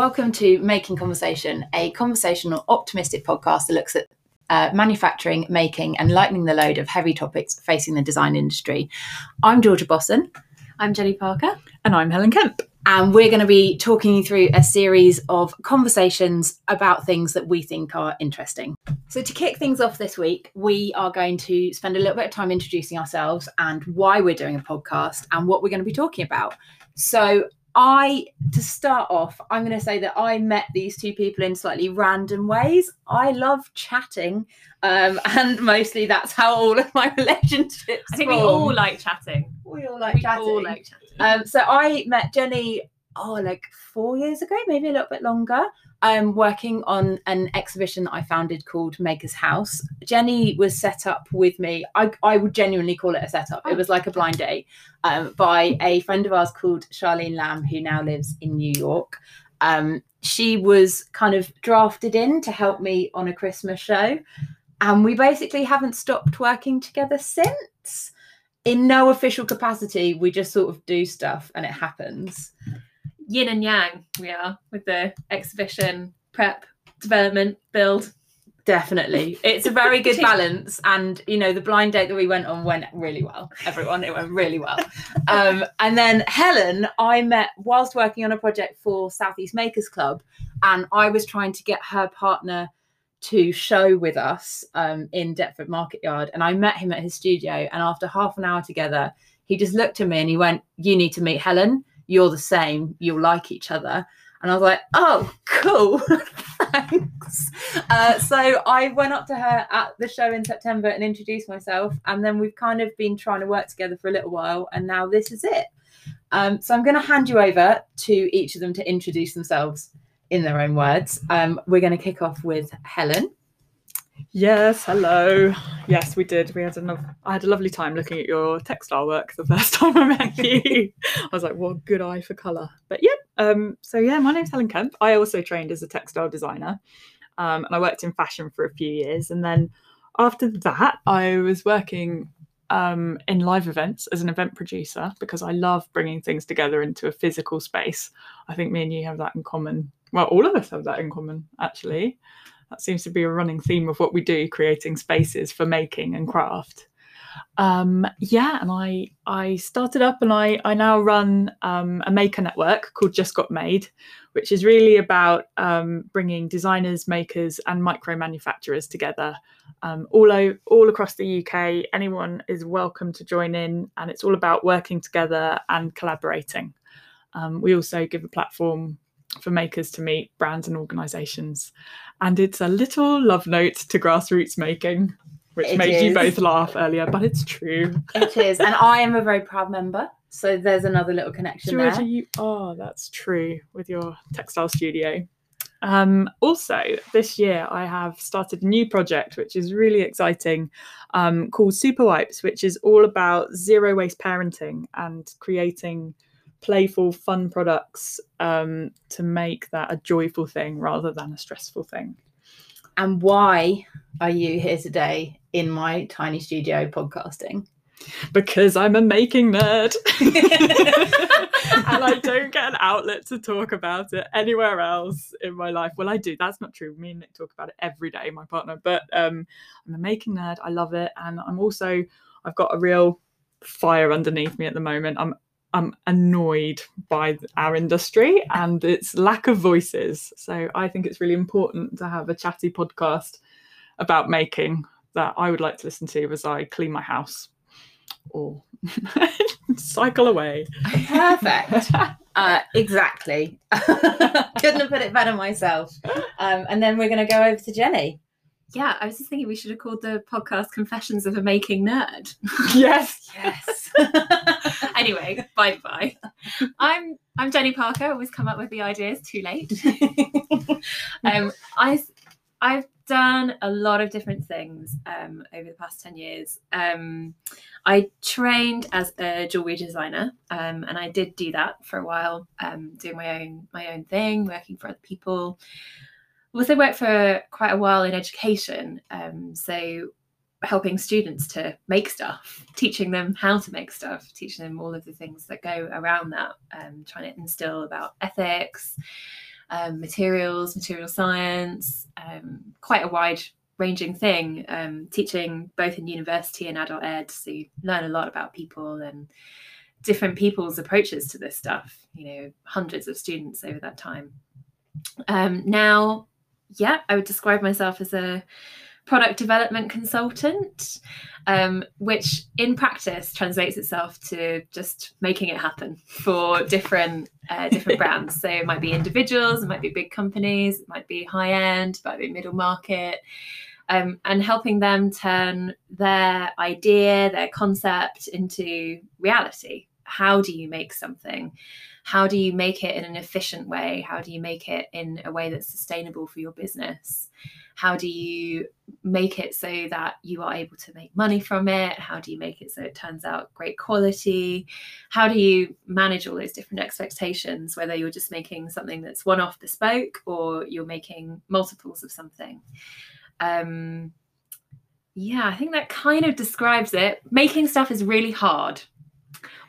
Welcome to Making Conversation, a conversational, optimistic podcast that looks at uh, manufacturing, making, and lightening the load of heavy topics facing the design industry. I'm Georgia Bosson. I'm Jenny Parker. And I'm Helen Kemp. And we're going to be talking you through a series of conversations about things that we think are interesting. So, to kick things off this week, we are going to spend a little bit of time introducing ourselves and why we're doing a podcast and what we're going to be talking about. So, I, to start off, I'm going to say that I met these two people in slightly random ways. I love chatting, um, and mostly that's how all of my relationships. I think form. we all like chatting. we all like we chatting. all like chatting. Um, so I met Jenny, oh, like four years ago, maybe a little bit longer. Um, working on an exhibition that I founded called Maker's House. Jenny was set up with me. I, I would genuinely call it a setup. It was like a blind date um, by a friend of ours called Charlene Lamb, who now lives in New York. Um, she was kind of drafted in to help me on a Christmas show. And we basically haven't stopped working together since. In no official capacity, we just sort of do stuff and it happens. Yin and yang, we are with the exhibition prep, development, build. Definitely. It's a very good balance. And, you know, the blind date that we went on went really well. Everyone, it went really well. Um, and then Helen, I met whilst working on a project for Southeast Makers Club. And I was trying to get her partner to show with us um, in Deptford Market Yard. And I met him at his studio. And after half an hour together, he just looked at me and he went, You need to meet Helen. You're the same. You'll like each other. And I was like, oh, cool. Thanks. Uh, so I went up to her at the show in September and introduced myself. And then we've kind of been trying to work together for a little while. And now this is it. Um, so I'm going to hand you over to each of them to introduce themselves in their own words. Um, we're going to kick off with Helen. Yes, hello. Yes, we did. We had enough. I had a lovely time looking at your textile work the first time I met you. I was like, what good eye for colour. But yeah, um, so yeah, my name's Helen Kemp. I also trained as a textile designer. Um, and I worked in fashion for a few years. And then after that, I was working um, in live events as an event producer because I love bringing things together into a physical space. I think me and you have that in common. Well, all of us have that in common, actually that seems to be a running theme of what we do creating spaces for making and craft. Um, yeah and i i started up and i i now run um, a maker network called just got made which is really about um, bringing designers makers and micro manufacturers together um, all, all across the uk anyone is welcome to join in and it's all about working together and collaborating. Um, we also give a platform for makers to meet brands and organisations. And it's a little love note to grassroots making, which It made you both laugh earlier, but it's true. It is. and I am a very proud member. So there's another little connection Georgia, there. you are, that's true, with your textile studio. Um, also, this year I have started a new project which is really exciting um, called Super Wipes, which is all about zero waste parenting and creating playful, fun products um, to make that a joyful thing rather than a stressful thing. And why are you here today in my tiny studio podcasting? Because I'm a making nerd. and I don't get an outlet to talk about it anywhere else in my life. Well, I do. That's not true. Me and Nick talk about it every day, my partner. But um, I'm a making nerd. I love it, and I'm also I've got a real fire underneath me at the moment. I'm I'm annoyed by our industry and its lack of voices. So I think it's really important to have a chatty podcast about making that I would like to listen to as I clean my house or cycle away. Perfect. Uh, exactly. Couldn't have put it better myself. Um, and then we're going to go over to Jenny. Yeah, I was just thinking we should have called the podcast Confessions of a Making Nerd. yes. Yes. Anyway, bye bye. I'm I'm Jenny Parker. I always come up with the ideas too late. um, I I've done a lot of different things um, over the past ten years. Um, I trained as a jewelry designer, um, and I did do that for a while, um, doing my own my own thing, working for other people. Also worked for quite a while in education, um, so helping students to make stuff, teaching them how to make stuff, teaching them all of the things that go around that, um, trying to instill about ethics um, materials, material science, um, quite a wide ranging thing, um, teaching both in university and adult ed. So you learn a lot about people and different people's approaches to this stuff, you know, hundreds of students over that time. Um, now, yeah, I would describe myself as a product development consultant, um, which in practice translates itself to just making it happen for different uh, different brands. So it might be individuals, it might be big companies, it might be high end, it might be middle market. Um, and helping them turn their idea, their concept into reality. How do you make something? How do you make it in an efficient way? How do you make it in a way that's sustainable for your business? How do you make it so that you are able to make money from it? How do you make it so it turns out great quality? How do you manage all those different expectations, whether you're just making something that's one off bespoke or you're making multiples of something? Um, yeah, I think that kind of describes it. Making stuff is really hard.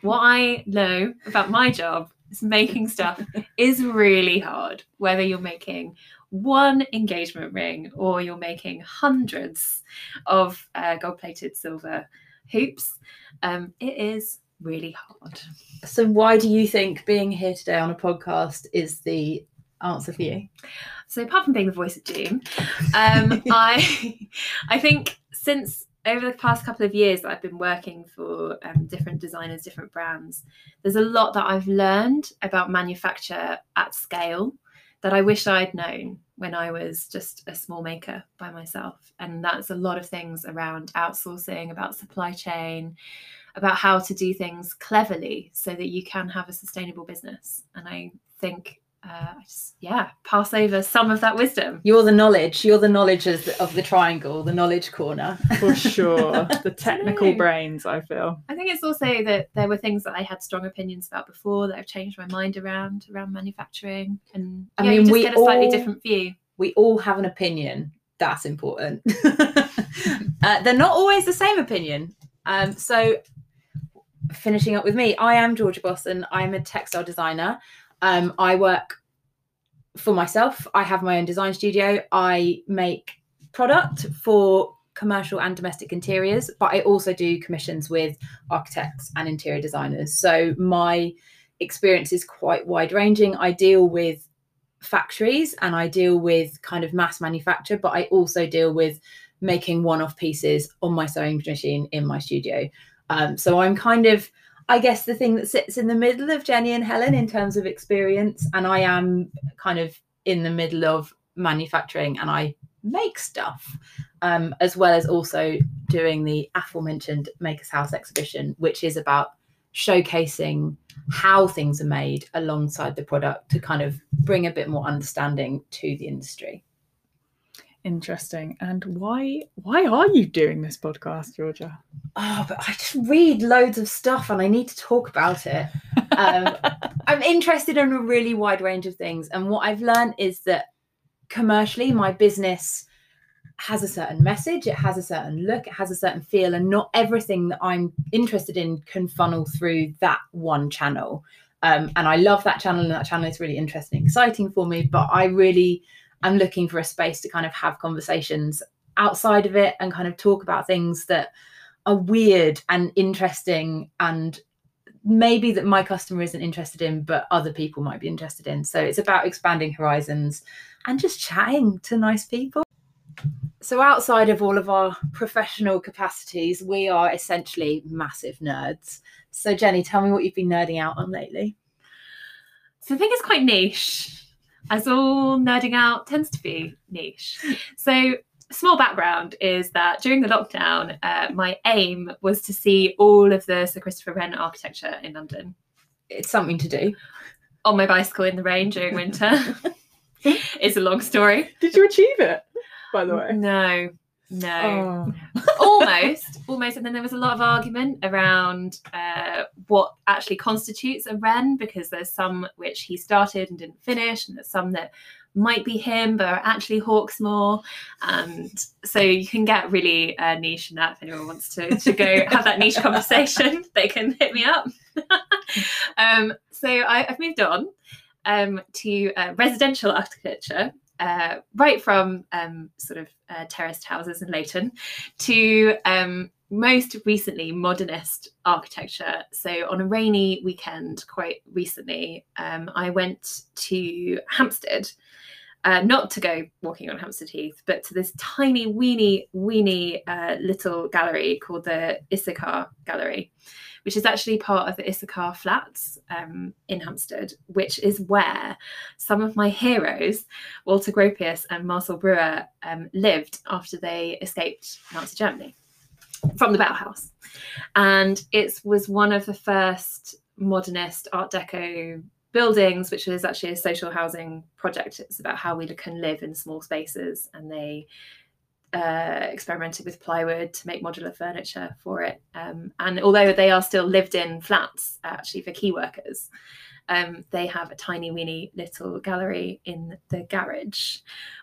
What I know about my job is making stuff is really hard, whether you're making one engagement ring or you're making hundreds of uh, gold plated silver hoops. Um, it is really hard. So, why do you think being here today on a podcast is the answer for you? So, apart from being the voice of doom, um, I I think since over the past couple of years that I've been working for um, different designers, different brands, there's a lot that I've learned about manufacture at scale that I wish I'd known when I was just a small maker by myself. And that's a lot of things around outsourcing, about supply chain, about how to do things cleverly so that you can have a sustainable business. And I think uh, just, yeah, pass over some of that wisdom. You're the knowledge. You're the knowledge of the, triangle, the knowledge corner. For sure. the technical brains, I feel. I think it's also that there were things that I had strong opinions about before that I've changed my mind around, around manufacturing. And I yeah, mean, you just we get a slightly all- different view. We all have an opinion. That's important. uh, they're not always the same opinion. Um, so, finishing up with me, I am Georgia Bosson. I'm a textile designer. Um, I work for myself. I have my own design studio. I make product for commercial and domestic interiors, but I also do commissions with architects and interior designers. So my experience is quite wide ranging. I deal with factories and I deal with kind of mass manufacture, but I also deal with making one off pieces on my sewing machine in my studio. Um, so I'm kind of I guess the thing that sits in the middle of Jenny and Helen in terms of experience, and I am kind of in the middle of manufacturing and I make stuff, um, as well as also doing the aforementioned Makers House exhibition, which is about showcasing how things are made alongside the product to kind of bring a bit more understanding to the industry. Interesting. And why why are you doing this podcast, Georgia? Oh, but I just read loads of stuff and I need to talk about it. Um, I'm interested in a really wide range of things. And what I've learned is that commercially, my business has a certain message, it has a certain look, it has a certain feel, and not everything that I'm interested in can funnel through that one channel. Um, and I love that channel, and that channel is really interesting and exciting for me. But I really am looking for a space to kind of have conversations outside of it and kind of talk about things that are weird and interesting and maybe that my customer isn't interested in but other people might be interested in. So it's about expanding horizons and just chatting to nice people. So outside of all of our professional capacities we are essentially massive nerds. So jenny tell me what you've been nerding out on lately. So I think it's quite niche, as all nerding out tends to be niche. So, small background is that during the lockdown, uh, my aim was to see all of the Sir Christopher Wren architecture in London it's something to do on my bicycle in the rain during winter. it's a long story. Did you achieve it, by the way? No, no. Oh. Almost almost and then there was a lot of argument around uh, what actually constitutes a wren because there's some which he started and didn't finish and there's some that might be him but are actually hawksmoor and so you can get really uh, niche in that if anyone wants to, to go have that niche conversation they can hit me up. Um, so I, i've moved on um, to uh, residential architecture, uh, right from um, sort of uh, terraced houses in Leyton to um, most recently modernist architecture. So on a rainy weekend, quite recently, um, I went to Hampstead. Uh, not to go walking on Hampstead Heath, but to this tiny, weeny, weeny uh, little gallery called the Isokon Gallery, which is actually part of the Isokon Flats um, in Hampstead, which is where some of my heroes, Walter Gropius and Marcel Breuer, um, lived after they escaped Nazi Germany from the Bauhaus. And it was one of the first modernist Art Deco buildings, which is actually a social housing project. It's about how we can live in small spaces, and they uh, experimented with plywood to make modular furniture for it. Um, and although they are still lived in flats, actually for key workers, um, they have a tiny weeny little gallery in the garage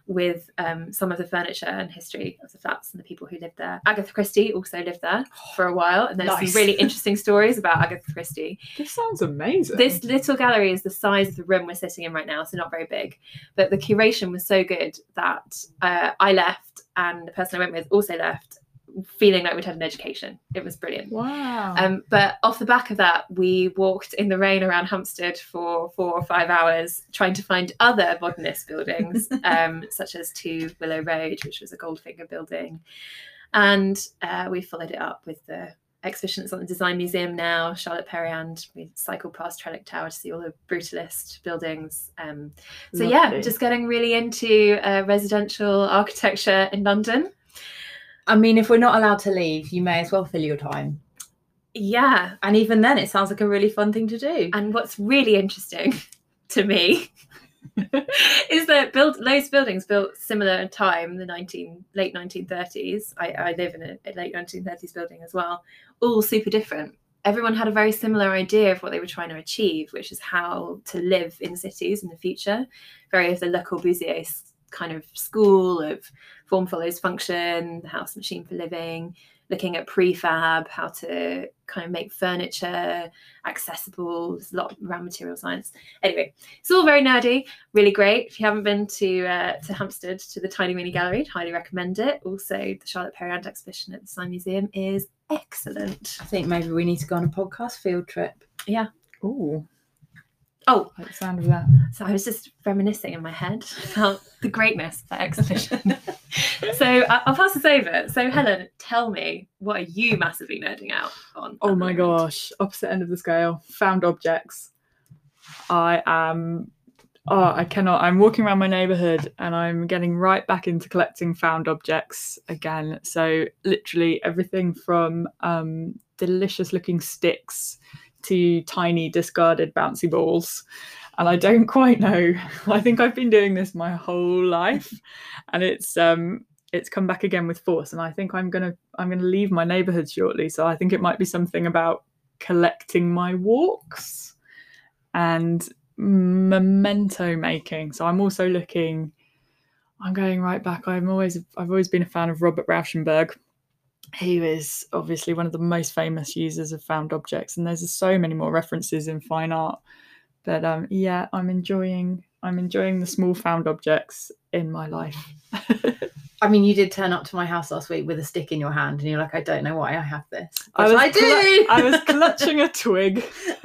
with um, some of the furniture and history of the flats and the people who lived there. Agatha Christie also lived there for a while, and there's Nice. some really interesting stories about Agatha Christie. This sounds amazing. This little gallery is the size of the room we're sitting in right now, so not very big. But the curation was so good that uh, I left, and the person I went with also left, feeling like we'd had an education. It was brilliant. wow. Um, but off the back of that, we walked in the rain around Hampstead for four or five hours trying to find other modernist buildings, um, such as Two Willow Road, which was a Goldfinger building. And uh, we followed it up with the exhibition that's on the Design Museum now, Charlotte Perriand. We cycled past Trellick Tower to see all the brutalist buildings. Um, so, yeah, just getting really into uh, residential architecture in London. I mean, if we're not allowed to leave, you may as well fill your time. Yeah, And even then, it sounds like a really fun thing to do. And what's really interesting to me is that build of buildings built similar time, the 19 late 1930s. I, I live in a, a late 1930s building as well, all super different. Everyone had a very similar idea of what they were trying to achieve, which is how to live in cities in the future. Very of the Le Corbusier kind of school of form follows function, the house machine for living, looking at prefab, how to kind of make furniture accessible. There's a lot around material science. Anyway, it's all very nerdy, really great. If you haven't been to uh, to Hampstead to the Tiny Weeny Gallery, I'd highly recommend it. Also, the Charlotte Perriand exhibition at the Design Museum is excellent. I think maybe we need to go on a podcast field trip. Yeah. Ooh, Oh, like the sound of that. so I was just reminiscing in my head about the greatness of that exhibition. so I'll pass this over. So Helen, tell me, what are you massively nerding out on? Oh my moment? gosh, opposite end of the scale. Found objects. I am. Oh, I cannot. I'm walking around my neighborhood and I'm getting right back into collecting found objects again. So, literally everything from um, delicious looking sticks to tiny discarded bouncy balls. And I don't quite know. I think I've been doing this my whole life and it's um it's come back again with force and i think i'm gonna i'm gonna leave my neighborhood shortly. So i think it might be something about collecting my walks and memento making. So i'm also looking i'm going right back. I'm always i've always been a fan of robert rauschenberg he is obviously one of the most famous users of found objects and there's so many more references in fine art but um yeah i'm enjoying i'm enjoying the small found objects in my life I mean, you did turn up to my house last week with a stick in your hand, and you're like, I don't know why I have this. I was I do. I was clutching a twig.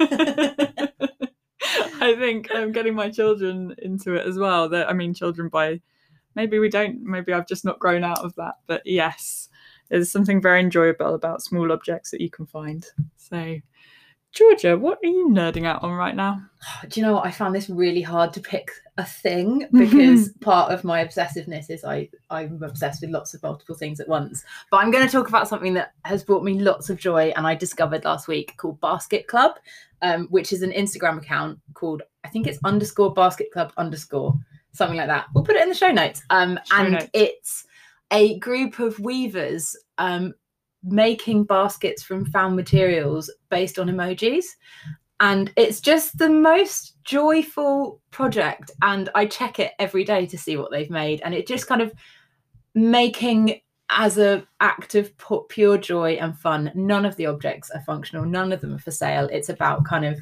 I think I'm getting my children into it as well. That I mean, children by maybe we don't. Maybe I've just not grown out of that. But yes, there's something very enjoyable about small objects that you can find. So, Georgia, what are you nerding out on right now? Do you know what? I found this really hard to pick a thing because part of my obsessiveness is I I'm obsessed with lots of multiple things at once. But I'm going to talk about something that has brought me lots of joy and I discovered last week called Basket Club, um, which is an Instagram account called I think it's underscore Basket Club underscore something like that. We'll put it in the show notes. Um, Show and notes. it's a group of weavers um, making baskets from found materials based on emojis and it's just the most joyful project and i check it every day to see what they've made and it just kind of making as a act of pure joy and fun none of the objects are functional none of them are for sale it's about kind of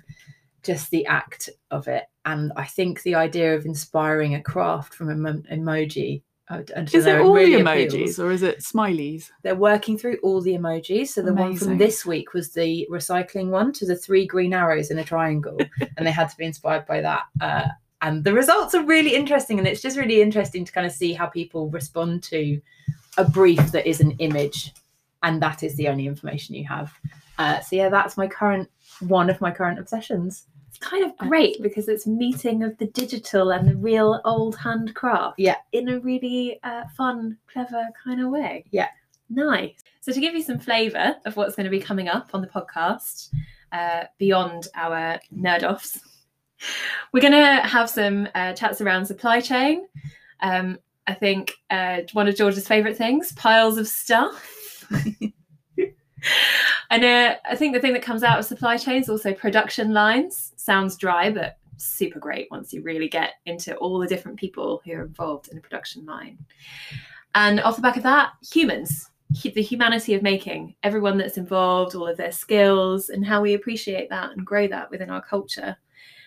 just the act of it. And I think the idea of inspiring a craft from an emoji. Is it all really the emojis appeals. or is it smileys? They're working through all the emojis. So the one from this week was the recycling one to the three green arrows in a triangle, and they had to be inspired by that. Uh, and the results are really interesting, and it's just really interesting to kind of see how people respond to a brief that is an image, and that is the only information you have. Uh, so yeah, that's my current one of my current obsessions. Kind of great because it's meeting of the digital and the real old handcraft. Yeah. In a really uh, fun, clever kind of way. Yeah. Nice. So to give you some flavour of what's going to be coming up on the podcast, uh, beyond our nerd offs, we're going to have some uh, chats around supply chain. Um, I think uh, one of George's favourite things, piles of stuff. And uh, I think the thing that comes out of supply chains also production lines. Sounds dry, but super great once you really get into all the different people who are involved in a production line. And off the back of that, humans, the humanity of making, everyone that's involved, all of their skills, and how we appreciate that and grow that within our culture.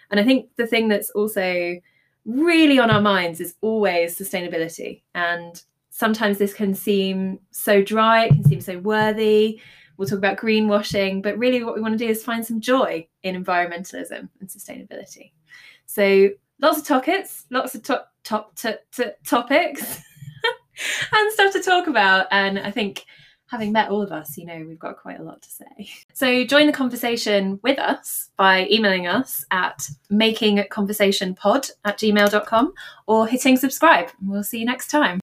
And I think the thing that's also really on our minds is always sustainability. And sometimes this can seem so dry, it can seem so worthy. We'll talk about greenwashing, but really what we want to do is find some joy in environmentalism and sustainability. So lots of topics, lots of top top to, to topics and stuff to talk about. And I think having met all of us, you know, we've got quite a lot to say. So join the conversation with us by emailing us at makingconversationpod at gmail.com or hitting subscribe. We'll see you next time.